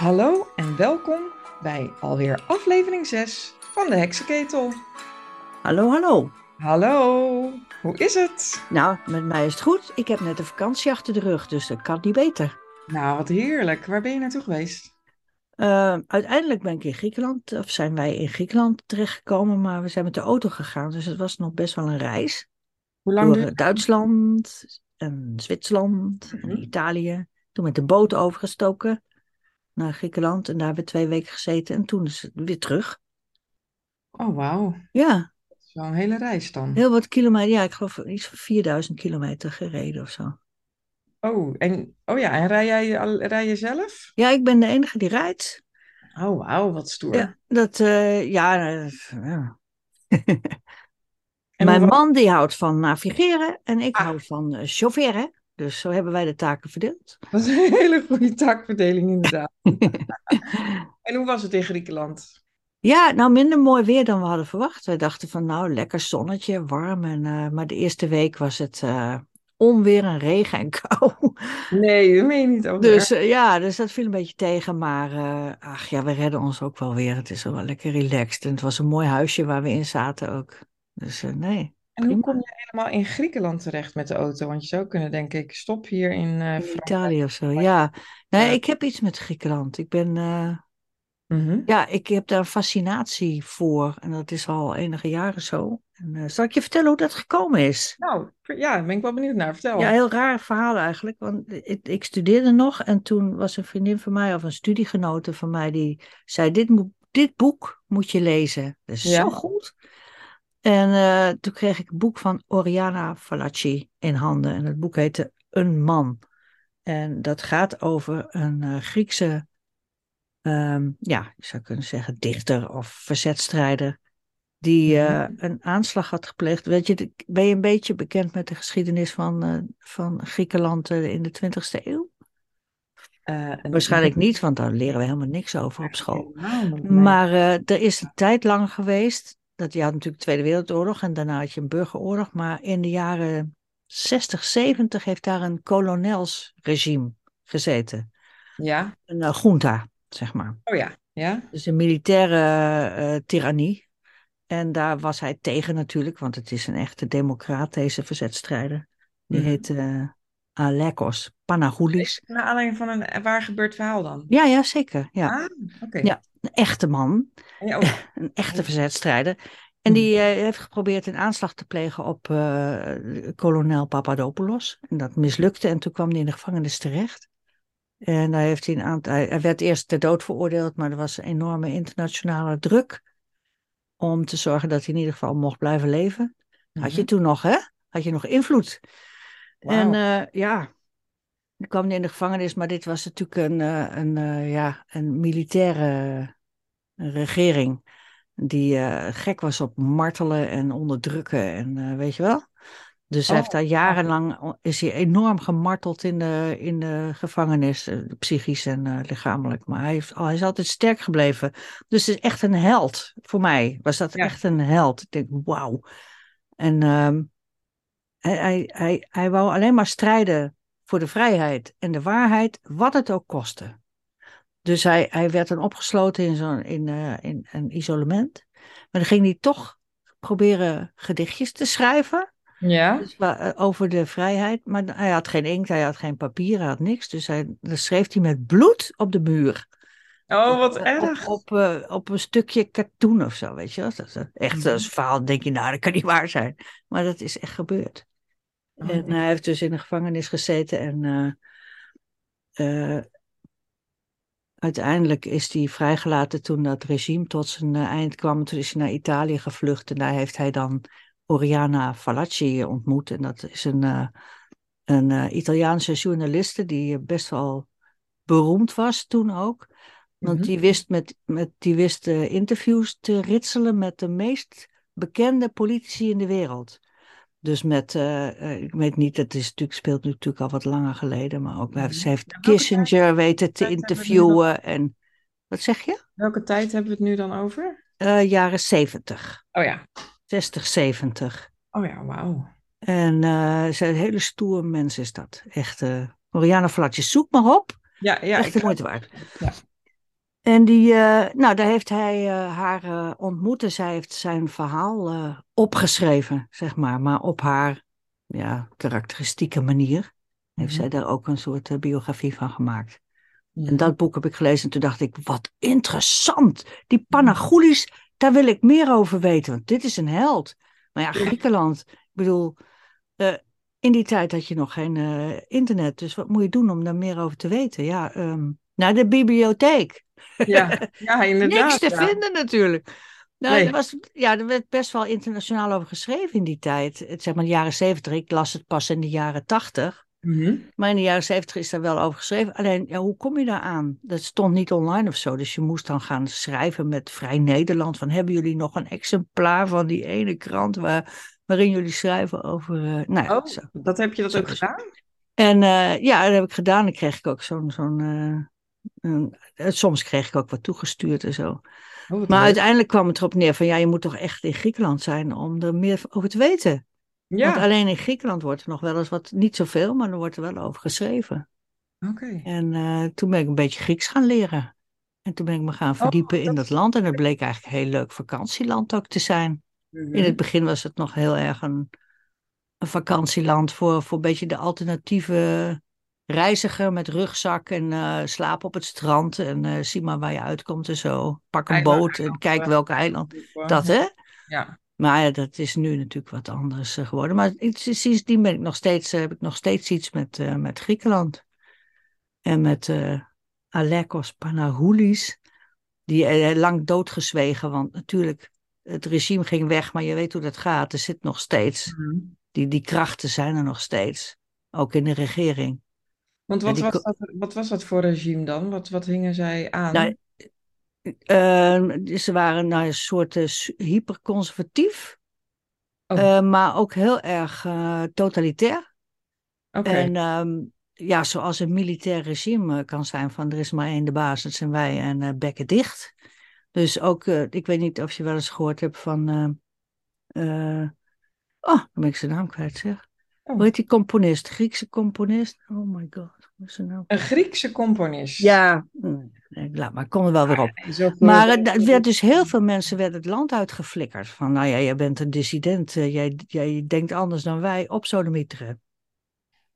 Hallo en welkom bij alweer aflevering 6 van de Heksenketel. Hallo, hallo. Hallo, hoe is het? Nou, met mij is het goed. Ik heb net een vakantie achter de rug, dus dat kan niet beter. Nou, wat heerlijk. Waar ben je naartoe geweest? Uh, uiteindelijk ben ik in Griekenland, of zijn wij in Griekenland terechtgekomen, maar we zijn met de auto gegaan, dus het was nog best wel een reis. Hoe lang Door Duitsland en Zwitserland Mhm. en Italië. Toen met de boot overgestoken naar Griekenland en daar hebben we twee weken gezeten en toen is het weer terug. Oh, wauw. Ja, Dat is wel een hele reis dan. heel wat kilometer. Ja, ik geloof iets van 4000 kilometer gereden of zo. Oh, en, oh ja, en rij jij al- rij je zelf? Ja, ik ben de enige die rijdt. Oh, wauw, wat stoer. Ja, dat, eh, ja, eh, ja. En Mijn man die houdt van navigeren en ik Ah. hou van eh, chaufferen. Dus zo hebben wij de taken verdeeld. Dat is een hele goede taakverdeling inderdaad. En hoe was het in Griekenland? Ja, nou minder mooi weer dan we hadden verwacht. We dachten van nou, lekker zonnetje, warm. En, eh, maar de eerste week was het eh, onweer en regen en kou. Nee, dat meen je niet. Oh, Dus eh, ja, dus dat viel een beetje tegen. Maar ach ja, we redden ons ook wel weer. Het is wel lekker relaxed. En het was een mooi huisje waar we in zaten ook. Dus nee, En hoe kom je helemaal in Griekenland terecht met de auto? Want je zou kunnen denken, ik stop hier in eh in. Italië of zo. Ja, nee, Ja. ik heb iets met Griekenland. Ik ben... eh, Mhm. Ja, ik heb daar een fascinatie voor en dat is al enige jaren zo. En, eh, zal ik je vertellen hoe dat gekomen is? Nou, ja, daar ben ik wel benieuwd naar. Vertel. Ja, heel raar verhaal eigenlijk, want ik, ik studeerde nog en toen was een vriendin van mij of een studiegenote van mij die zei, dit, moet, dit boek moet je lezen. Dat is Ja. zo goed. En eh, toen kreeg ik een boek van Oriana Fallaci in handen en het boek heette Een Man. En dat gaat over een eh, Griekse, ehm, ja, je zou kunnen zeggen dichter of verzetstrijder, die eh, Mhm. een aanslag had gepleegd. Weet je, ben je een beetje bekend met de geschiedenis van, eh, van Griekenland eh, in de 20e eeuw? Eh, Waarschijnlijk niet, want daar leren we helemaal niks over op school. Maar eh, er is een tijd lang geweest, dat je had natuurlijk de Tweede Wereldoorlog en daarna had je een burgeroorlog, maar in de jaren 60, 70 heeft daar een kolonelsregime gezeten. Ja? Een uh, junta, zeg maar. Oh ja. Ja? Dus een militaire eh, tirannie. En daar was hij tegen natuurlijk, want het is een echte democraat, deze verzetstrijder. Die heet eh Alekos Panagoulis. Naar aanleiding van een waar gebeurd verhaal dan? Ja, ja, zeker. Ja. Ah, oké. Ja. Een echte man, Ja, oh. een echte verzetstrijder. En die eh, heeft geprobeerd een aanslag te plegen op eh, kolonel Papadopoulos. En dat mislukte en toen kwam hij in de gevangenis terecht. En daar heeft hij, een aantal, hij hij werd eerst ter dood veroordeeld, maar er was een enorme internationale druk om te zorgen dat hij in ieder geval mocht blijven leven. Had je Mhm. toen nog, hè? Had je nog invloed. En eh, ja, dan kwam in de gevangenis, maar dit was natuurlijk een, eh, een, eh, ja, een militaire regering die gek was op martelen en onderdrukken en weet je wel. Dus hij Oh, heeft daar jarenlang, is hij enorm gemarteld in de, in de gevangenis, psychisch en lichamelijk. Maar hij, heeft, hij is altijd sterk gebleven. Dus het is echt een held. Voor mij was dat Ja. echt een held. Ik denk, wauw. En ehm, hij, hij, hij, hij wou alleen maar strijden voor de vrijheid en de waarheid, wat het ook kostte. Dus hij, hij werd dan opgesloten in, zo'n, in, eh, in een isolement. Maar dan ging hij toch proberen gedichtjes te schrijven. Ja? Dus, eh, over de vrijheid. Maar hij had geen inkt, hij had geen papier, hij had niks. Dus hij, dan schreef hij met bloed op de muur. Oh, wat Op- erg. Op, op, eh, op een stukje katoen of zo, weet je wel. Dat is echt Mhm. als verhaal, denk je, nou, dat kan niet waar zijn. Maar dat is echt gebeurd. Oh, En hij heeft dus in de gevangenis gezeten en eh, eh, uiteindelijk is hij vrijgelaten toen dat regime tot zijn eh, eind kwam. Toen is hij naar Italië gevlucht en daar heeft hij dan Oriana Fallaci ontmoet. En dat is een, eh, een eh, Italiaanse journaliste die best wel beroemd was toen ook. Want Mhm. die wist, met, met, die wist eh, interviews te ritselen met de meest bekende politici in de wereld. Dus met, eh, eh, ik weet niet, het is natuurlijk, speelt natuurlijk al wat langer geleden, maar ook Mhm. ze heeft Kissinger weten te interviewen. En wat zeg je? Welke tijd hebben we het nu dan over? Eh, jaren 70, Oh ja. 60, 70. Oh ja, wauw. En eh ze een hele stoer mens is dat. Echt, eh Oriana Flatjes, zoek maar op. Ja, ja. Echt moeite waard. Ja. En die, eh, nou, daar heeft hij eh, haar uh, ontmoet en zij heeft zijn verhaal opgeschreven, zeg maar. Maar op haar ja, karakteristieke manier heeft zij daar ook een soort biografie van gemaakt. En dat boek heb ik gelezen en toen dacht ik, wat interessant. Die Panagoulis, daar wil ik meer over weten, want dit is een held. Maar ja, Griekenland, ik bedoel, in die tijd had je nog geen internet, dus wat moet je doen om daar meer over te weten? Ja, um, naar de bibliotheek. Ja, ja inderdaad. Niks te vinden natuurlijk. Nou, er, was, ja, er werd best wel internationaal over geschreven in die tijd. Het, zeg maar de jaren zeventig. Ik las het pas in de jaren tachtig. Mhm. Maar in de jaren zeventig is daar wel over geschreven. Alleen, ja, hoe kom je daar aan? Dat stond niet online of zo. Dus je moest dan gaan schrijven met Vrij Nederland. Van, hebben jullie nog een exemplaar van die ene krant waar, waarin jullie schrijven over... Uh, nou ja, oh, zo. dat heb je dat ook gedaan? En uh, ja, dat heb ik gedaan. Dan kreeg ik ook zo'n zo'n uh, en, eh, soms kreeg ik ook wat toegestuurd en zo. Oh, maar uiteindelijk kwam het erop neer van ja, je moet toch echt in Griekenland zijn om er meer over te weten. Ja. Want alleen in Griekenland wordt er nog wel eens wat, niet zoveel, maar er wordt er wel over geschreven. Oké. En uh, toen ben ik een beetje Grieks gaan leren. En toen ben ik me gaan verdiepen oh, in dat land. En dat bleek eigenlijk een heel leuk vakantieland ook te zijn. Mm -hmm. In het begin was het nog heel erg een, een vakantieland voor, voor een beetje de alternatieve reiziger met rugzak en uh, slaap op het strand en uh, zie maar waar je uitkomt en zo. Pak een Eiland, boot en kijk welke eiland. Dat hè? Ja. Maar ja, dat is nu natuurlijk wat anders uh, geworden. Maar sindsdien ben ik nog steeds, heb ik nog steeds iets met, met Griekenland. En met Alekos Panagoulis. Die lang doodgezwegen, want natuurlijk, het regime ging weg, maar je weet hoe dat gaat. Er zit nog steeds, Mhm. die, die krachten zijn er nog steeds. Ook in de regering. Want wat die was, dat, wat was dat voor regime dan? Wat, wat hingen zij aan? Nou, eh, ze waren nou, een soort eh, hyperconservatief, Oh. eh, maar ook heel erg eh, totalitair. En ehm, ja, zoals een militair regime kan zijn van er is maar één de baas, dat zijn wij en bekken dicht. Dus ook, ik weet niet of je wel eens gehoord hebt van, oh, dan ben ik zijn naam kwijt zeg. Oh. Hoe heet die componist? Griekse componist? Oh my god, is naam? Een Griekse componist. Ja, laat maar, ik kom er wel weer op. Maar het werd dus heel veel mensen werden het land uitgeflikkerd. Van, nou ja, jij bent een dissident, eh, jij, jij denkt anders dan wij, op sodemieteren.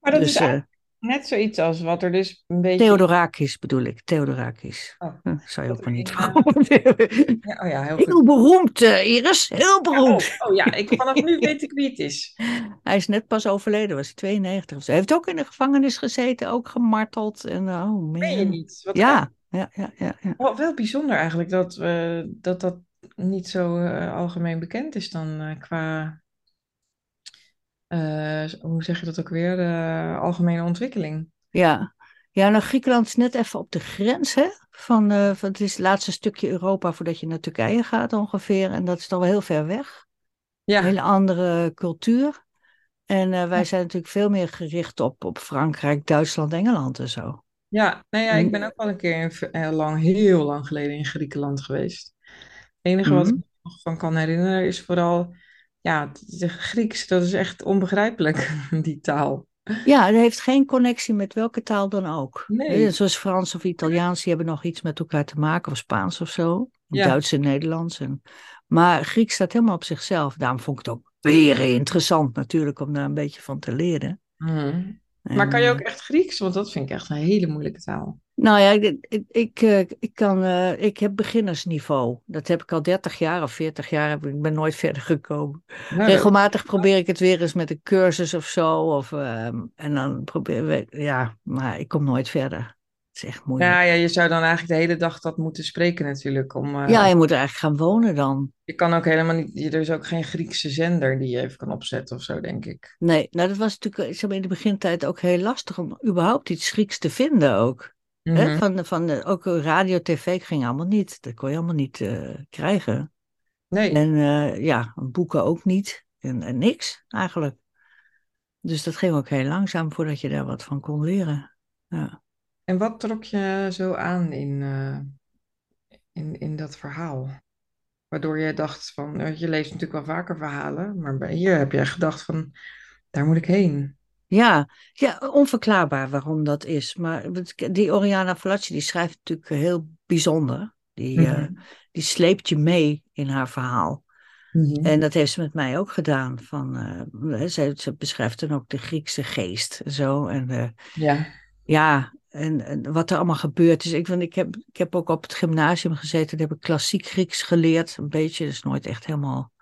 Maar dat Dus is eigenlijk net zoiets als wat er dus een beetje... Theodorakis bedoel ik, Theodorakis. Oh, Hm, zou je ook maar niet verwachten. Ja, oh ja, heel. Heel beroemd, eh, Iris, heel Oh, beroemd. oh ja, ik, vanaf nu weet ik wie het is. Hij is net pas overleden, was 92 of zo. Hij heeft ook in de gevangenis gezeten, ook gemarteld. En, oh man. Meen je niet? Wat Ja, ja, ja, ja. ja. Wel, wel bijzonder eigenlijk dat, dat dat niet zo eh, algemeen bekend is dan eh, qua, eh, hoe zeg je dat ook weer, de algemene ontwikkeling. Ja. Ja, nou Griekenland is net even op de grens, hè? Van, eh, van het is het laatste stukje Europa voordat je naar Turkije gaat ongeveer. En dat is toch wel heel ver weg. Ja, Een hele andere cultuur. En eh, wij zijn natuurlijk veel meer gericht op, op Frankrijk, Duitsland, Engeland en zo. ja, nou ja, ik ben ook wel een keer in, heel lang, heel lang geleden in Griekenland geweest. Het enige wat ik Mhm. me nog van kan herinneren is vooral, ja, de Grieks, dat is echt onbegrijpelijk, die taal. Ja, het heeft geen connectie met welke taal dan ook. Nee. Eh, Zoals Frans of Italiaans, die hebben nog iets met elkaar te maken, of Spaans of zo. Ja. Duits en Nederlands. En... Maar Grieks staat helemaal op zichzelf. Daarom vond ik het ook weer interessant natuurlijk om daar een beetje van te leren. En, Maar kan je eh, ook echt Grieks? Want dat vind ik echt een hele moeilijke taal. Nou ja, ik, ik, ik, eh, ik, kan, eh, ik heb beginnersniveau. Dat heb ik al 30 jaar of 40 jaar. Ik ben nooit verder gekomen. Nou, Regelmatig probeer ik het weer eens met een cursus of zo. Of, ehm, en dan probeer ik, ja, maar ik kom nooit verder. Het is echt moeilijk. Ja, ja, je zou dan eigenlijk de hele dag dat moeten spreken natuurlijk. Om, eh, Ja, je moet er eigenlijk gaan wonen dan. Je kan ook helemaal niet, er is ook geen Griekse zender die je even kan opzetten of zo, denk ik. Nee, nou dat was natuurlijk ik zeg maar, in de begintijd ook heel lastig om überhaupt iets Grieks te vinden ook. Hè? Mhm. Van, van de, ook radio, tv ging allemaal niet. Dat kon je allemaal niet eh, krijgen. Nee, En eh, ja, boeken ook niet. En, en niks eigenlijk. Dus dat ging ook heel langzaam voordat je daar wat van kon leren. Ja. en wat trok je zo aan in, eh, in, in dat verhaal? Waardoor je dacht van, je leest natuurlijk wel vaker verhalen, maar hier heb jij gedacht van, daar moet ik heen. Ja, ja, onverklaarbaar waarom dat is. Maar die Oriana Fallaci die schrijft natuurlijk heel bijzonder. Die, Mhm. die sleept je mee in haar verhaal. Mhm. En dat heeft ze met mij ook gedaan. Van, eh, ze, ze beschrijft dan ook de Griekse geest. en Zo. En eh, Ja. ja, en, en wat er allemaal gebeurd is. Ik, want ik, heb, ik heb ook op het gymnasium gezeten. Daar heb ik klassiek Grieks geleerd. Een beetje, dat is nooit echt helemaal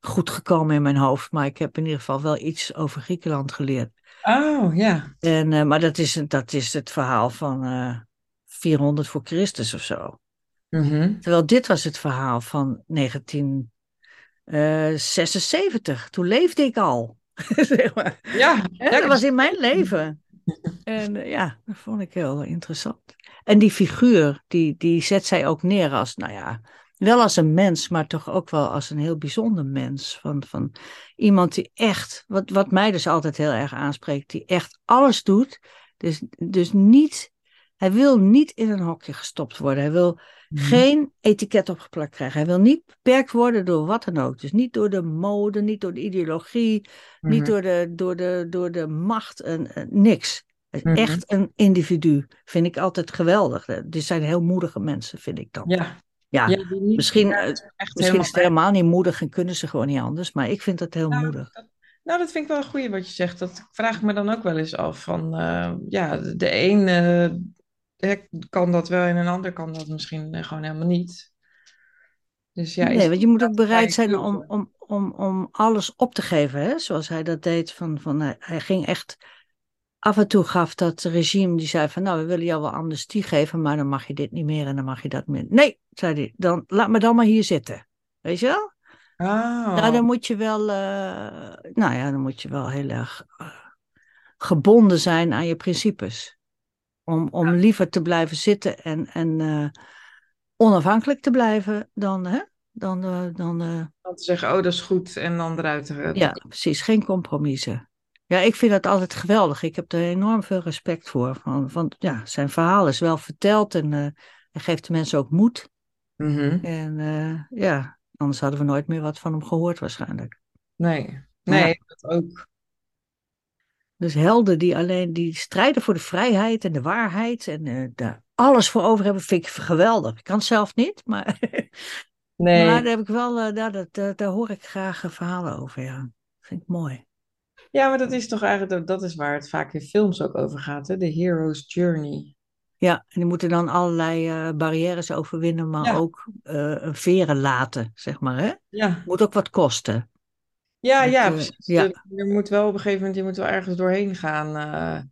goed gekomen in mijn hoofd. Maar ik heb in ieder geval wel iets over Griekenland geleerd. Oh, ja. En, eh, maar dat is, dat is het verhaal van eh 400 voor Christus of zo. Mhm. Terwijl dit was het verhaal van 1976. Toen leefde ik al. zeg maar. Ja, dat was in mijn leven. En eh, ja, dat vond ik heel interessant. En die figuur, die, die zet zij ook neer als, nou ja, wel als een mens, maar toch ook wel als een heel bijzonder mens. Van, van iemand die echt, wat, wat mij dus altijd heel erg aanspreekt, die echt alles doet. Dus, dus niet, hij wil niet in een hokje gestopt worden. Hij wil Mhm. geen etiket opgeplakt krijgen. Hij wil niet beperkt worden door wat dan ook. Dus niet door de mode, niet door de ideologie, niet Mhm. door de, door de, door de macht, en, en niks. Mhm. Echt een individu. Vind ik altijd geweldig. Dit zijn heel moedige mensen, vind ik dan. Ja. Ja, Ja, die niet- misschien, eh, echt misschien is het helemaal- niet moedig en kunnen ze gewoon niet anders. Maar ik vind dat heel Nou, moedig. dat- Nou, dat vind ik wel een goeie wat je zegt. Dat vraag ik me dan ook wel eens af. Van, eh, ja, de, een eh, kan dat wel en een ander kan dat misschien gewoon helemaal niet. Dus ja, nee, want je moet ook bereid zijn om, om, om, om alles op te geven. Hè? Zoals hij dat deed. Van, van, hij, hij ging echt... Af en toe gaf dat regime, die zei van... Nou, we willen jou wel amnestie geven, maar dan mag je dit niet meer en dan mag je dat meer. Nee, zei hij, dan, laat me dan maar hier zitten. Weet je wel? Oh, Nou, dan moet je wel... eh, nou ja, dan moet je wel heel erg eh, gebonden zijn aan je principes. Om, om liever te blijven zitten en, en eh, onafhankelijk te blijven dan... Hè? Dan, dan dan te zeggen, oh, dat is goed. En dan eruit te Ja, precies. Geen compromissen. Ja, ik vind dat altijd geweldig. Ik heb er enorm veel respect voor. Van, van, ja, zijn verhaal is wel verteld en eh, hij geeft de mensen ook moed. Mhm. En eh, ja, anders hadden we nooit meer wat van hem gehoord waarschijnlijk. Nee, nee, Ja. dat ook. Dus helden die alleen die strijden voor de vrijheid en de waarheid en eh, daar alles voor over hebben, vind ik geweldig. Ik kan het zelf niet, maar, Nee, maar daar heb ik wel, daar, dat, daar, daar hoor ik graag verhalen over. Ja, vind ik mooi. Ja, maar dat is toch eigenlijk, dat, is waar het vaak in films ook over gaat, hè? De hero's journey. Ja, en die moeten dan allerlei eh, barrières overwinnen, maar Ja. ook een veren laten, zeg maar. Hè? Ja, Moet ook wat kosten. ja, ja, eh, precies. ja. Je, moet wel op een gegeven moment, je moet wel ergens doorheen gaan.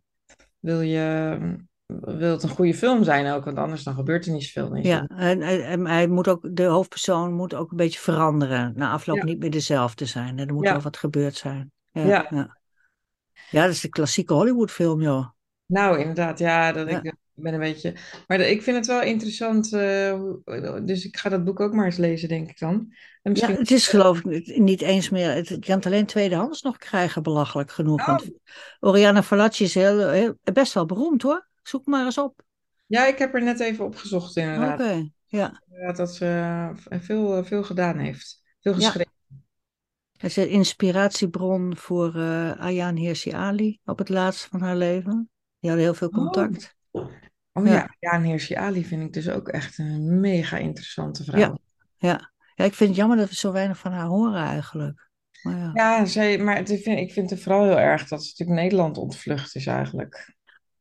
wil je, wil het een goede film zijn ook, want anders dan gebeurt er niet zoveel in. Ja, en, hij moet ook, de hoofdpersoon moet ook een beetje veranderen. Na afloop Ja. niet meer dezelfde zijn. Er moet Ja. wel wat gebeurd zijn. Ja, Ja. ja. ja, dat is de klassieke Hollywoodfilm, joh. Nou, inderdaad, ja, dat Ja. ik ben een beetje. Maar ik vind het wel interessant, eh, dus ik ga dat boek ook maar eens lezen, denk ik dan. En Ja, misschien. het is geloof ik niet- eens meer. Het, je kan het alleen tweedehands nog krijgen, belachelijk genoeg. Oh. Want Oriana Fallaci is heel, heel- best wel beroemd hoor. Zoek maar eens op. Ja, ik heb er net even opgezocht, Oké, inderdaad. ja. Inderdaad, dat ze eh, veel, veel gedaan heeft. Veel Ja. Hij is een inspiratiebron voor eh Ayaan Hirsi Ali op het laatst van haar leven. Die hadden heel veel contact. Oh Ja. ja, Jaan Hirsi Ali vind ik dus ook echt een mega interessante vrouw. Ja. Ja. ja, ik vind het jammer dat we zo weinig van haar horen eigenlijk. Maar ja. Ja, zij, maar het, ik vind, ik vind het vooral heel erg dat ze natuurlijk Nederland ontvlucht is eigenlijk.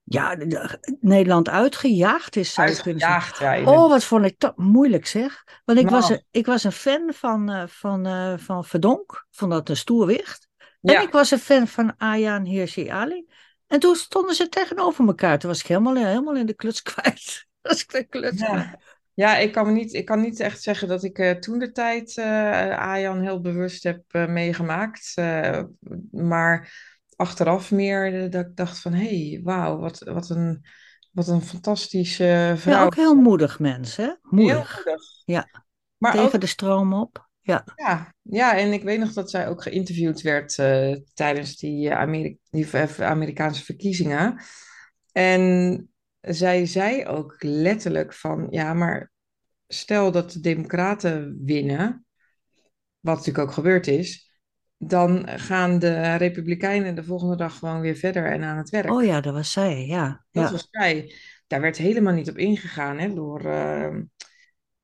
Ja, de- de- Nederland uitgejaagd is, zou je kunnen zeggen. Uitgejaagd, ja. Oh, wat vond ik dat moeilijk zeg. Want ik, Nou. was, een, ik was een fan van, eh, van, eh, van Verdonk. Vond dat een stoerwicht. En Ja. ik was een fan van Ayaan Hirsi Ali. En toen stonden ze tegenover elkaar. Toen was ik helemaal, helemaal in de kluts kwijt. Was ik de kluts. Ja. Ja, ik kan, me niet, ik kan niet echt zeggen dat ik eh, toen de tijd eh Ajan heel bewust heb eh, meegemaakt. Eh, maar achteraf meer dat ik dacht van, hé, hey, wauw, wat, wat, een, wat een fantastische vrouw. Ja, ook heel moedig mens, hè? Heel Moedig. moedig. Ja. Maar Tegen ook, de stroom op. Ja. ja, ja, en ik weet nog dat zij ook geïnterviewd werd eh, tijdens die, eh, die eh, Amerikaanse verkiezingen. En zij zei ook letterlijk van, ja, maar stel dat de Democraten winnen, wat natuurlijk ook gebeurd is, dan gaan de Republikeinen de volgende dag gewoon weer verder en aan het werk. Oh ja, dat was zij, ja. Dat ja. was vrij. Daar werd helemaal niet op ingegaan hè, door, eh,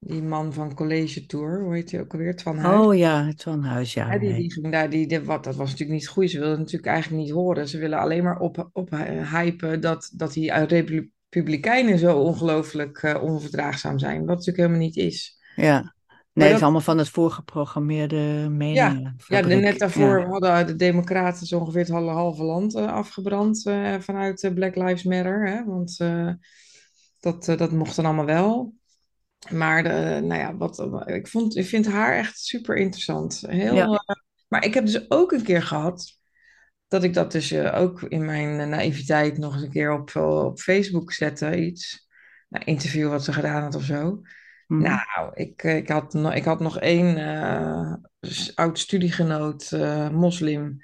die man van College Tour, hoe heet hij ook alweer? Twan Huis. Oh ja, een huis, ja. Ja, die, die ging daar, die, wat, dat was natuurlijk niet goed. Ze wilden natuurlijk eigenlijk niet horen. Ze willen alleen maar op, op hypen dat, dat die uh, Republikeinen zo ongelooflijk eh, onverdraagzaam zijn. Wat natuurlijk helemaal niet is. Ja. Nee, het is allemaal van het voorgeprogrammeerde ja, ja, de, net daarvoor Ja, hadden de Democraten zo ongeveer het halve, land eh, afgebrand eh, vanuit eh, Black Lives Matter. Hè? Want dat, eh, dat mocht dan allemaal wel. Maar de, nou ja, wat, ik, vond, ik vind haar echt super interessant. ja. Heel, eh, maar ik heb dus ook een keer gehad dat ik dat dus ook in mijn naïviteit nog eens een keer op, op Facebook zette, iets. Nou, interview wat ze gedaan had of zo. Mhm. Nou, ik, eh, ik, had, nog, ik had nog één eh, oud studiegenoot, eh, moslim,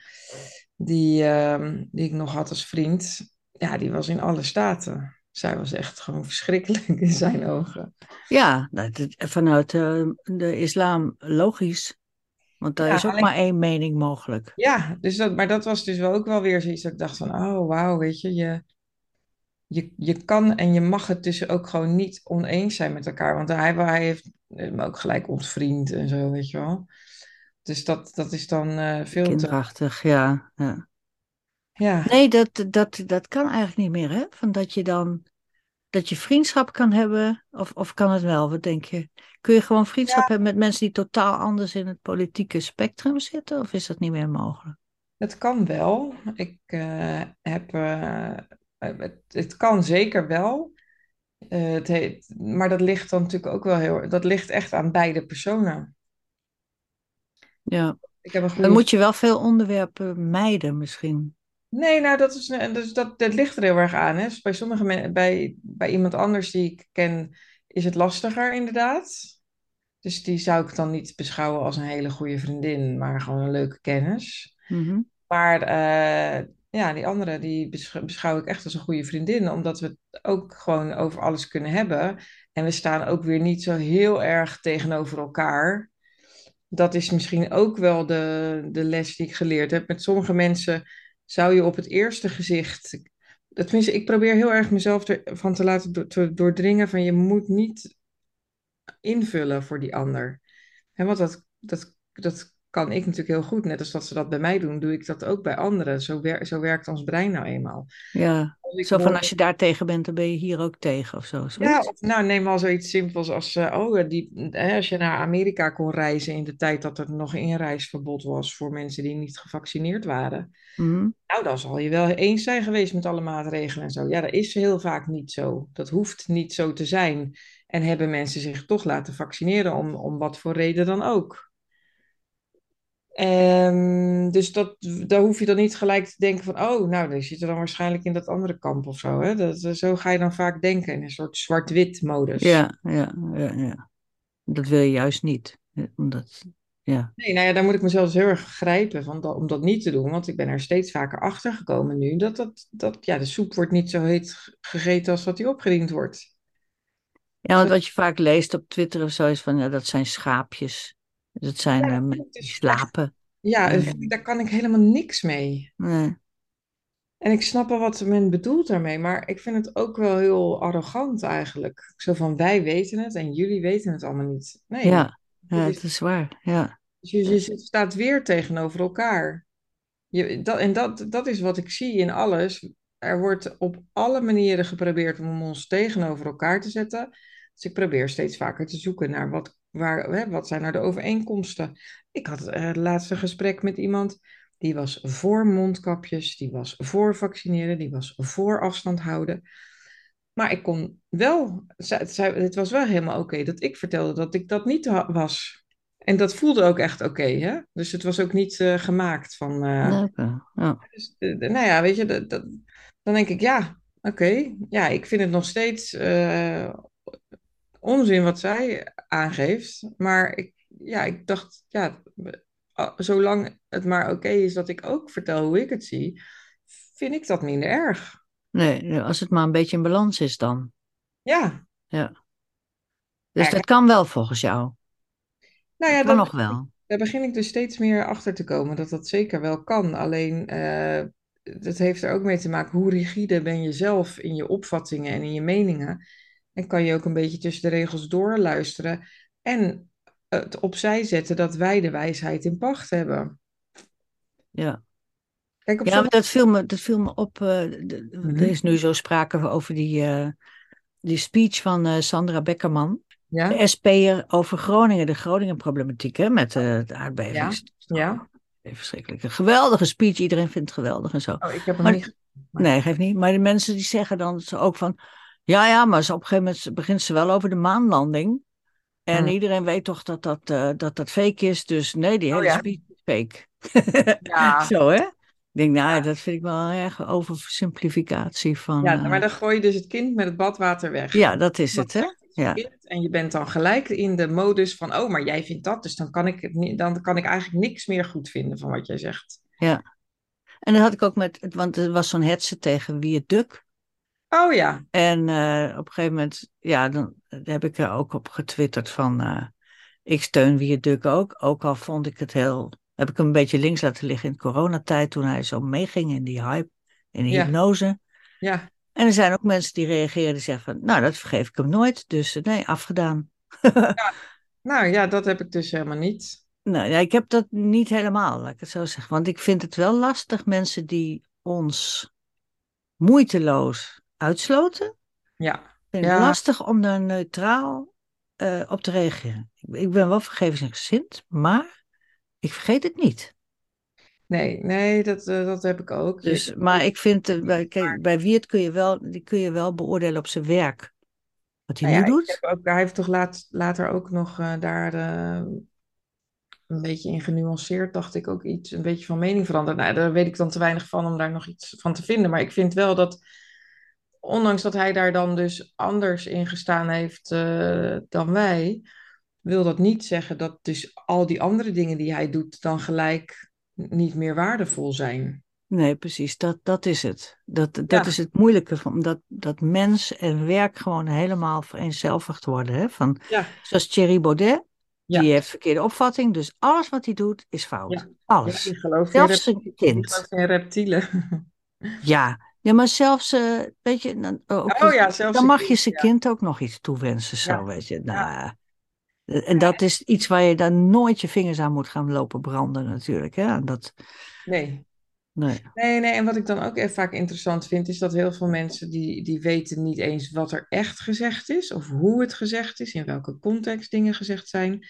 die, ehm, die ik nog had als vriend. Ja, die was in alle staten. Zij was echt gewoon verschrikkelijk in zijn ogen. Ja, het- vanuit de islam logisch. Want daar Ja, is ook maar één mening mogelijk. Ja, dus dat, maar dat was dus wel ook wel weer zoiets dat ik dacht van, oh wauw, weet je, je, je, je kan en je mag het dus ook gewoon niet oneens zijn met elkaar. Want hij, hij heeft me ook gelijk ontvriend en zo, weet je wel. Dus dat, dat is dan eh, veel te, Kinderachtig, ja. ja. ja, Nee, dat, dat, dat kan eigenlijk niet meer, hè? Van dat je dan, dat je vriendschap kan hebben, of, of kan het wel, wat denk je? Kun je gewoon vriendschap ja, hebben met mensen die totaal anders in het politieke spectrum zitten, of is dat niet meer mogelijk? het kan wel. Ik eh, heb, eh, het, het kan zeker wel. Eh, het heet, maar dat ligt dan natuurlijk ook wel heel, dat ligt echt aan beide personen. Ja, Ik heb een dan moet je wel veel onderwerpen mijden misschien. Nee, nou, dat, is, dus dat, dat ligt er heel erg aan. Hè. Dus bij sommige bij, bij iemand anders die ik ken, is het lastiger, inderdaad. Dus die zou ik dan niet beschouwen als een hele goede vriendin, maar gewoon een leuke kennis. Mhm. Maar eh, ja, die andere, die besch- beschouw ik echt als een goede vriendin, omdat we het ook gewoon over alles kunnen hebben. En we staan ook weer niet zo heel erg tegenover elkaar. Dat is misschien ook wel de, de les die ik geleerd heb. Met sommige mensen zou je op het eerste gezicht. Tenminste, ik probeer heel erg mezelf ervan te laten te doordringen van je moet niet invullen voor die ander. Hè, want dat, dat, dat kan ik natuurlijk heel goed. Net als dat ze dat bij mij doen, doe ik dat ook bij anderen. Zo, wer zo werkt ons brein nou eenmaal. Ja, zo van als je daar tegen bent, dan ben je hier ook tegen of zo, Ja, of nou neem al zoiets simpels als, eh, oh, die, hè, als je naar Amerika kon reizen in de tijd dat er nog inreisverbod was voor mensen die niet gevaccineerd waren. Mhm. Nou, dan zal je wel eens zijn geweest met alle maatregelen en zo. Ja, dat is heel vaak niet zo. Dat hoeft niet zo te zijn. En hebben mensen zich toch laten vaccineren om, om wat voor reden dan ook. Ehm, dus dat, daar hoef je dan niet gelijk te denken van, oh, nou, die zitten dan waarschijnlijk in dat andere kamp of zo. Hè? Dat, zo ga je dan vaak denken in een soort zwart-wit modus. Ja, ja, ja, ja. Dat wil je juist niet. Eh, Omdat, ja, Nee, nou ja, daar moet ik mezelf dus heel erg grijpen van om dat niet te doen. Want ik ben er steeds vaker achter gekomen nu dat, dat, dat ja, de soep wordt niet zo heet gegeten als dat die opgediend wordt. Ja, want wat je vaak leest op Twitter of zo is van, ja, dat zijn schaapjes. Dat zijn Ja, eh, mensen die slapen. ja, En, ik- daar kan ik helemaal niks mee. nee, En ik snap wel wat men bedoelt daarmee, maar ik vind het ook wel heel arrogant eigenlijk. Zo van wij weten het en jullie weten het allemaal niet. Nee, ja, dat ja, is, het is waar. Ja, dus je, je staat weer tegenover elkaar. Je, dat, en dat, dat is wat ik zie in alles. Er wordt op alle manieren geprobeerd om ons tegenover elkaar te zetten. Dus ik probeer steeds vaker te zoeken naar wat, waar, hè, wat zijn nou de overeenkomsten. Ik had eh, het laatste gesprek met iemand die was voor mondkapjes, die was voor vaccineren, die was voor afstand houden. Maar ik kon wel, het was wel helemaal oké dat ik vertelde dat ik dat niet was. En dat voelde ook echt oké, hè? Dus het was ook niet eh, gemaakt van. eh, ja, dus, nou ja, weet je, dat, dat- dan denk ik, ja, oké. Ja, ik vind het nog steeds onzin wat zij aangeeft. Maar ik, ja, ik dacht, ja, zolang het maar oké is dat ik ook vertel hoe ik het zie, vind ik dat minder erg. nee, als het maar een beetje in balans is dan. Ja, Ja, dus ja, dat kan wel volgens jou. nou Dat ja, kan dat, nog wel. daar begin ik dus steeds meer achter te komen dat dat zeker wel kan. Alleen, eh dat heeft er ook mee te maken, hoe rigide ben je zelf in je opvattingen en in je meningen. En kan je ook een beetje tussen de regels door luisteren. En het opzij zetten dat wij de wijsheid in pacht hebben. Ja. Kijk, op Ja, maar dat viel me, dat viel me op. eh, de- Mhm. Er is nu zo sprake over die, eh, die speech van eh, Sandra Beckerman. Ja, De SP'er over Groningen, de Groningen-problematiek hè, met de aardbeving. ja. Verschrikkelijk. Een geweldige speech, iedereen vindt het geweldig en zo. Oh, ik heb hem Maar- niet Nee, geeft niet. Maar de mensen die zeggen dan ook van... Ja, ja, maar ze, op een gegeven moment begint ze wel over de maanlanding. En Hmm. iedereen weet toch dat dat, eh, dat dat fake is. Dus nee, die Oh, hele ja. speech is fake. Ja. Zo, hè? Ik denk, nou, Ja. dat vind ik wel een erg oversimplificatie van... Ja, eh, maar dan gooi je dus het kind met het badwater weg. ja, dat is het, hè? Ja. En je bent dan gelijk in de modus van, oh, maar jij vindt dat, dus dan kan ik, het dan kan ik eigenlijk niks meer goed vinden van wat jij zegt. En dat had ik ook met... Want er was zo'n hetze tegen wie het duk. Oh ja, En eh, op een gegeven moment, ja, dan heb ik er ook op getwitterd van, eh, ik steun wie het duk ook. Ook al vond ik het heel, heb ik hem een beetje links laten liggen in de coronatijd toen hij zo meeging in die hype, in die Ja. hypnose. ja. En er zijn ook mensen die reageerden en zeggen van, nou, dat vergeef ik hem nooit. Dus eh, nee, afgedaan. Nou ja, dat heb ik dus helemaal niet. Nou ja, ik heb dat niet helemaal, laat ik het zo zeggen. Want ik vind het wel lastig, mensen die ons moeiteloos uitsloten. Ja, vind het Ja. lastig om daar neutraal eh, op te reageren. Ik, ik ben wel vergevingsgezind, maar ik vergeet het niet. nee, nee, dat, eh, dat heb ik ook. Dus, maar ik vind, eh, bij, kijk, bij Wiert kun je, wel, die kun je wel beoordelen op zijn werk. Wat hij Nou nu ja, doet. ook, hij heeft toch laat, later ook nog daar een beetje in genuanceerd, dacht ik ook iets, een beetje van mening veranderd. Nou, daar weet ik dan te weinig van om daar nog iets van te vinden. Maar ik vind wel dat, ondanks dat hij daar dan dus anders in gestaan heeft eh, dan wij, wil dat niet zeggen dat dus al die andere dingen die hij doet dan gelijk niet meer waardevol zijn. Nee, precies, dat, dat is het. Dat, dat Ja. is het moeilijke, van, dat, dat mens en werk gewoon helemaal vereenzelvigd worden. Hè? Van, Ja, zoals Thierry Baudet, Ja. die heeft verkeerde opvatting, dus alles wat hij doet is fout. Ja. Alles. in, Zelfs zijn kind. in reptielen. Ja, ja maar zelfs, eh, weet je, dan, ook Oh ja, zelfs dan mag je kind, zijn ja. kind ook nog iets toewensen, zo, Ja. weet je. Nou, eh, en dat is iets waar je dan nooit je vingers aan moet gaan lopen branden natuurlijk, hè. En Dat, Nee. nee. Nee, nee, en wat ik dan ook even vaak interessant vind, is dat heel veel mensen die, die weten niet eens wat er echt gezegd is, of hoe het gezegd is, in welke context dingen gezegd zijn.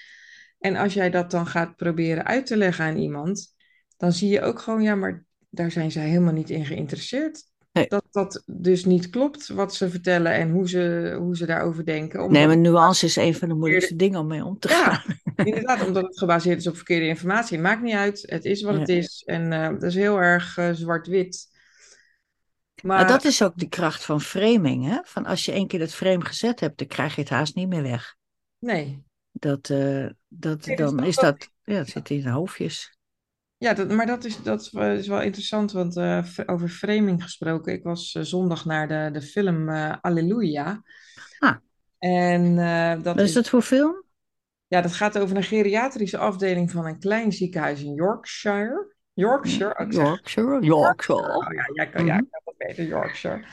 En als jij dat dan gaat proberen uit te leggen aan iemand, dan zie je ook gewoon, ja, maar daar zijn zij helemaal niet in geïnteresseerd. Nee. Dat dat dus niet klopt wat ze vertellen en hoe ze, hoe ze daarover denken. Nee, maar nuance is een van de moeilijkste dingen om mee om te gaan. Ja, inderdaad, omdat het gebaseerd is op verkeerde informatie. Het maakt niet uit, het is wat Ja. het is. En eh, dat is heel erg eh, zwart-wit. Maar dat is ook de kracht van framing, hè. Van als je één keer dat frame gezet hebt, dan krijg je het haast niet meer weg. nee, Dat, eh, dat, Nee, dan dat- is dat- dat, ja, het zit in de hoofdjes. Ja, dat, maar dat is, dat is wel interessant, want eh, over framing gesproken. Ik was eh, zondag naar de, de film eh Alleluia. Ah. En dat Wat is is, dat voor film? ja, dat gaat over een geriatrische afdeling van een klein ziekenhuis in Yorkshire. Yorkshire, zeg Yorkshire. Yorkshire. Oh ja, jij kan, ja, Mhm. kan beter, Yorkshire.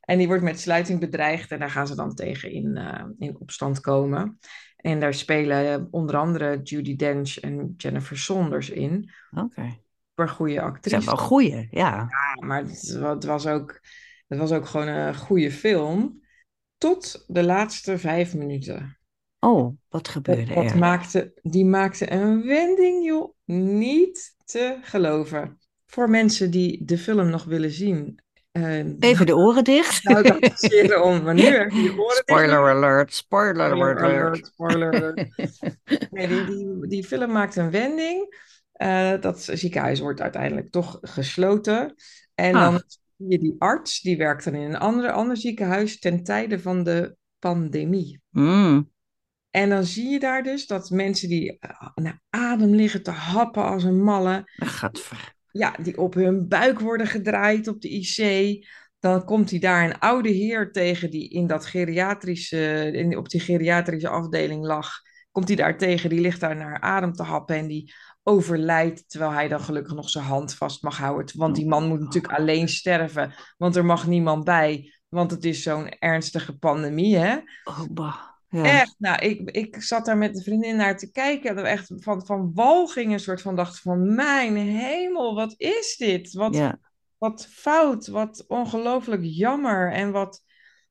En die wordt met sluiting bedreigd en daar gaan ze dan tegen in, in opstand komen. En daar spelen eh, onder andere Judi Dench en Jennifer Saunders in. Oké. Voor goede Het zijn actrices. wel goeie, ja. Ja, maar het, wa- het was ook, het was ook gewoon een goede film. Tot de laatste vijf minuten. Oh, wat gebeurde dat er? maakte, die maakte een wending, joh. Niet te geloven. Voor mensen die de film nog willen zien. Eh, Even de oren dicht. Nou, om, dicht. Spoiler alert, spoiler Spoiler alert. alert, spoiler alert. Nee, die, die, die film maakt een wending. Eh, dat ziekenhuis wordt uiteindelijk toch gesloten. En dan Ah. zie je die arts, die werkt dan in een ander, ander ziekenhuis ten tijde van de pandemie. Mm, En dan zie je daar dus dat mensen die eh, naar adem liggen te happen als een malle, gadver. Ja, die op hun buik worden gedraaid op de IC. Dan komt hij daar een oude heer tegen die in dat geriatrische, in, op die geriatrische afdeling lag. Komt hij daar tegen, die ligt daar naar adem te happen en die overlijdt, terwijl hij dan gelukkig nog zijn hand vast mag houden. Want die man moet natuurlijk alleen sterven, want er mag niemand bij. Want het is zo'n ernstige pandemie, hè? Oh, bah. Ja, Echt, nou, ik, ik zat daar met een vriendin naar te kijken. En echt van, van walging een soort van dacht van... Mijn hemel, wat is dit? Wat, ja. wat fout, wat ongelooflijk jammer. En wat,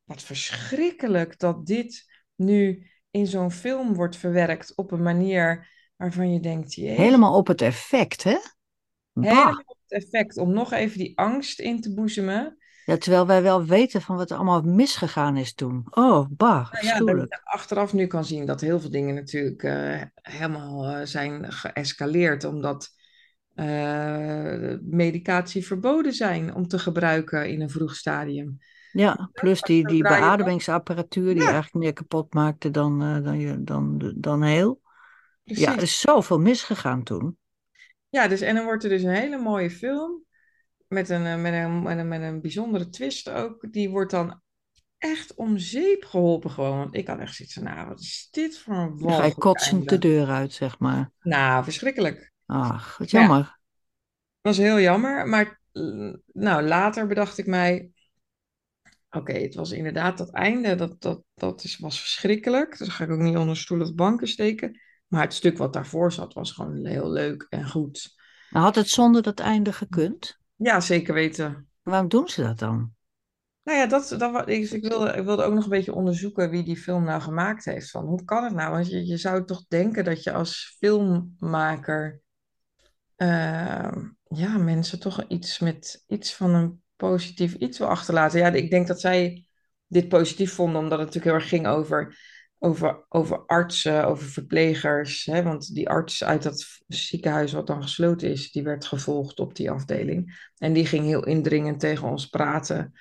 wat verschrikkelijk dat dit nu in zo'n film wordt verwerkt... op een manier waarvan je denkt... Jeetje, Helemaal op het effect, hè? Bah. helemaal het effect om nog even die angst in te boezemen. Ja, terwijl wij wel weten van wat er allemaal misgegaan is toen. Oh, bah, Nou ja, dat je afschuwelijk. achteraf nu kan zien dat heel veel dingen natuurlijk eh, helemaal eh, zijn geëscaleerd, omdat eh, medicatie verboden zijn om te gebruiken in een vroeg stadium. Ja, plus die, die beademingsapparatuur die Ja, eigenlijk meer kapot maakte dan, dan, je, dan, dan heel. Ja, er is zoveel misgegaan toen. Ja, dus, en dan wordt er dus een hele mooie film met een, eh, met een, met een, met een bijzondere twist ook. Die wordt dan echt om zeep geholpen gewoon. Want ik had echt zoiets van, nou, wat is dit voor een Dan ga je kotsend de deur uit, zeg maar. Nou, verschrikkelijk. Ach, wat ja, jammer. was heel jammer. Maar eh, nou, later bedacht ik mij, oké, het was inderdaad dat einde, dat, dat, dat is, was verschrikkelijk. Dus dat ga ik ook niet onder stoel of banken steken. Maar het stuk wat daarvoor zat, was gewoon heel leuk en goed. Had het zonder dat einde gekund? Ja, zeker weten. Waarom doen ze dat dan? Nou ja, dat, dat, ik, ik wilde, ik wilde ook nog een beetje onderzoeken wie die film nou gemaakt heeft. Van, hoe kan het nou? Want je, je zou toch denken dat je als filmmaker eh, ja, mensen toch iets met iets van een positief iets wil achterlaten. Ja, ik denk dat zij dit positief vonden, omdat het natuurlijk heel erg ging over, over, over artsen, over verplegers. Hè? Want die arts uit dat ziekenhuis wat dan gesloten is, die werd gevolgd op die afdeling. En die ging heel indringend tegen ons praten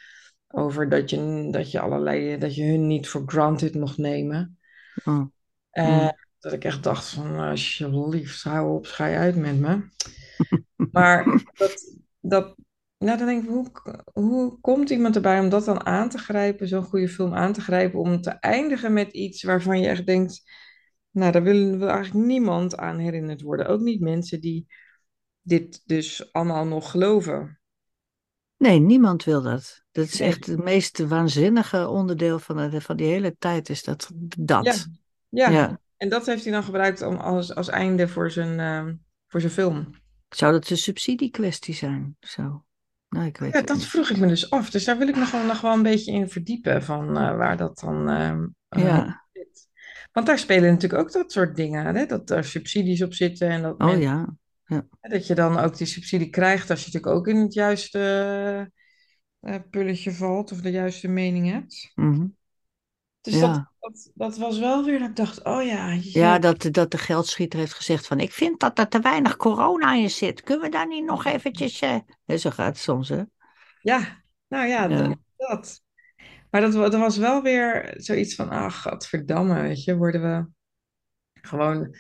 over dat je, dat je allerlei, dat je hun niet voor granted mocht nemen. Oh, mm. dat ik echt dacht van, alsjeblieft, hou op, schei uit met me. Maar dat, dat, nou dan denk ik, hoe, hoe komt iemand erbij om dat dan aan te grijpen, zo'n goede film aan te grijpen, om te eindigen met iets waarvan je echt denkt, nou, daar wil, wil eigenlijk niemand aan herinnerd worden. Ook niet mensen die dit dus allemaal nog geloven. Nee, niemand wil dat. Dat is echt het meest waanzinnige onderdeel van, de, van die hele tijd, is dat. Dat. ja. Ja. En dat heeft hij dan gebruikt om als, als einde voor zijn, ehm, voor zijn film. Zou dat een subsidiekwestie zijn? Zo. Nou, ik weet Ja, dat niet. vroeg ik me dus af. Dus daar wil ik nog wel, nog wel een beetje in verdiepen van eh, waar dat dan ehm, eh, Ja. zit. Want daar spelen natuurlijk ook dat soort dingen, hè? Dat er subsidies op zitten en dat, Oh men, ja. Ja. dat je dan ook die subsidie krijgt als je natuurlijk ook in het juiste eh, pulletje valt of de juiste mening hebt. Mhm. Dus dat, Ja. dat, dat was wel weer dat ik dacht, oh ja, Ja, dat, dat de geldschieter heeft gezegd van, ik vind dat er te weinig corona in zit. Kunnen we daar niet nog eventjes... eh, hè, Zo gaat het soms, hè? ja, nou ja, dat. Maar dat, dat was wel weer zoiets van, ach, gadverdamme, weet je, worden we gewoon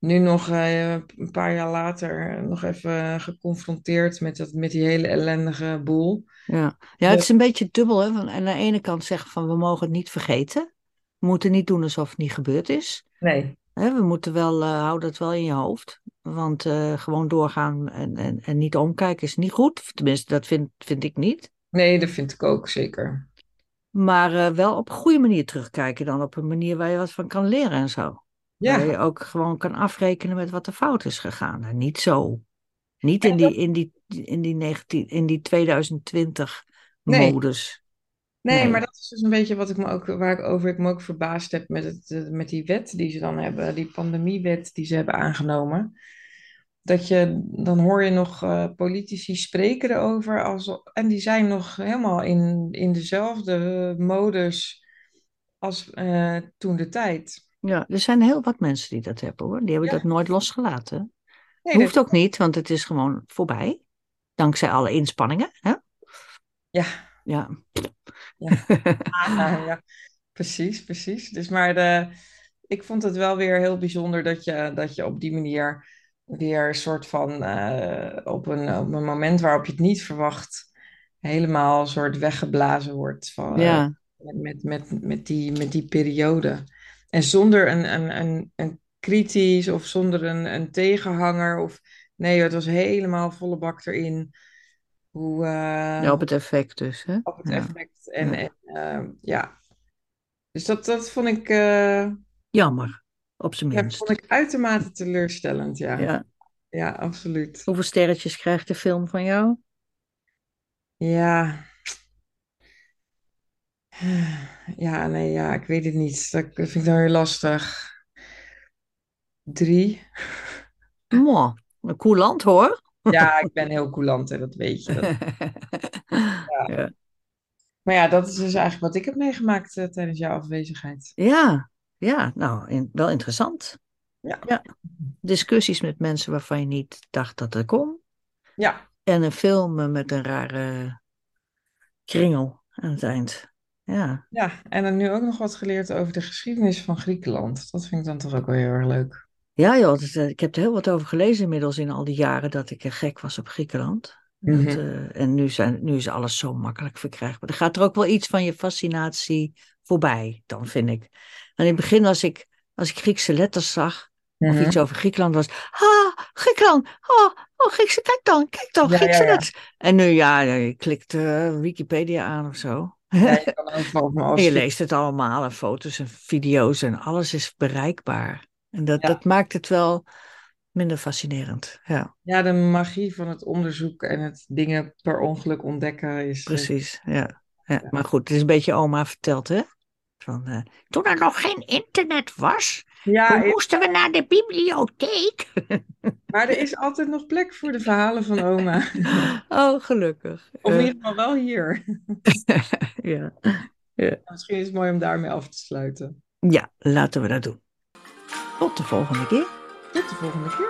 nu nog eh, een paar jaar later nog even geconfronteerd met, dat, met die hele ellendige boel. Ja. ja, het is een beetje dubbel, hè? Van, aan de ene kant zeggen van, we mogen het niet vergeten. We moeten niet doen alsof het niet gebeurd is. nee, Hè, we moeten wel, uh, hou dat wel in je hoofd. Want uh, gewoon doorgaan en, en, en niet omkijken is niet goed. Tenminste, dat vind, vind ik niet. nee, dat vind ik ook zeker. Maar wel op een goede manier terugkijken dan. Op een manier waar je wat van kan leren en zo. Waar Ja, je ook gewoon kan afrekenen met wat er fout is gegaan. En niet zo. Niet in die, in die, in die, 19, in die 2020 nee. modus. Nee, maar dat is dus een beetje wat ik me ook, waar ik over ik me ook verbaasd heb met, het, eh, met die wet die ze dan hebben, die pandemiewet die ze hebben aangenomen. Dat je, dan hoor je nog eh, politici spreken erover als, en die zijn nog helemaal in, in dezelfde modus als eh, toen de tijd. Ja, er zijn heel wat mensen die dat hebben hoor. Die hebben Ja, dat nooit losgelaten. nee, Hoeft dat, ook niet, want het is gewoon voorbij. Dankzij alle inspanningen. Hè? ja, Ja. ja. Ah, ja, precies, precies. Dus maar de, ik vond het wel weer heel bijzonder dat je, dat je op die manier weer een soort van eh, op een, op een moment waarop je het niet verwacht, helemaal een soort weggeblazen wordt van, eh, met, met, met, die, met die periode. En zonder een, een, een, een kritisch of zonder een, een tegenhanger of nee, het was helemaal volle bak erin. hoe, eh, Ja, op het effect dus, hè? op het Ja. effect. En, Ja. en eh, ja, dus dat, dat vond ik, eh, Jammer, op zijn minst. vond ik uitermate teleurstellend. Ja, ja. Ja. absoluut. Hoeveel sterretjes krijgt de film van jou? Ja. Ja, nee, ja, ik weet het niet. Dat vind ik dan weer lastig. Drie. Mwah, een coulant hoor. Ja, ik ben heel coulant, hè, dat weet je. Dat, ja. Ja. Maar ja, dat is dus eigenlijk wat ik heb meegemaakt eh, tijdens jouw afwezigheid. Ja, ja, nou, in- wel interessant. Ja. Ja. Discussies met mensen waarvan je niet dacht dat het kon. Ja, En een film met een rare kringel aan het eind. Ja, ja. En dan nu ook nog wat geleerd over de geschiedenis van Griekenland. Dat vind ik dan toch ook wel heel erg leuk. ja joh, dus, eh, ik heb er heel wat over gelezen inmiddels in al die jaren dat ik gek was op Griekenland. Dat, Mhm. eh, en nu, zijn, nu is alles zo makkelijk verkrijgbaar. Er gaat er ook wel iets van je fascinatie voorbij, dan vind ik. En in het begin als ik, als ik Griekse letters zag, of Mhm. iets over Griekenland was. Ah, Griekenland. Oh, oh Griekse, kijk dan, kijk dan, Ja, Griekse ja, ja. letters. En nu, ja, je klikt eh, Wikipedia aan of zo. Ja, je kan leest het allemaal, en foto's en video's en alles is bereikbaar. En dat, Ja. dat maakt het wel minder fascinerend. Ja, Ja, de magie van het onderzoek en het dingen per ongeluk ontdekken is... eh, precies. Ja. Ja. Maar goed, het is een beetje oma verteld, hè? Van, eh, toen er nog geen internet was, Ja, toen moesten we naar de bibliotheek. maar er is altijd nog plek voor de verhalen van oma. Oh, gelukkig. Of in Eh, ieder geval wel hier. ja. Misschien is het mooi om daarmee af te sluiten. ja, laten we dat doen. Tot de volgende keer. Tot de volgende keer.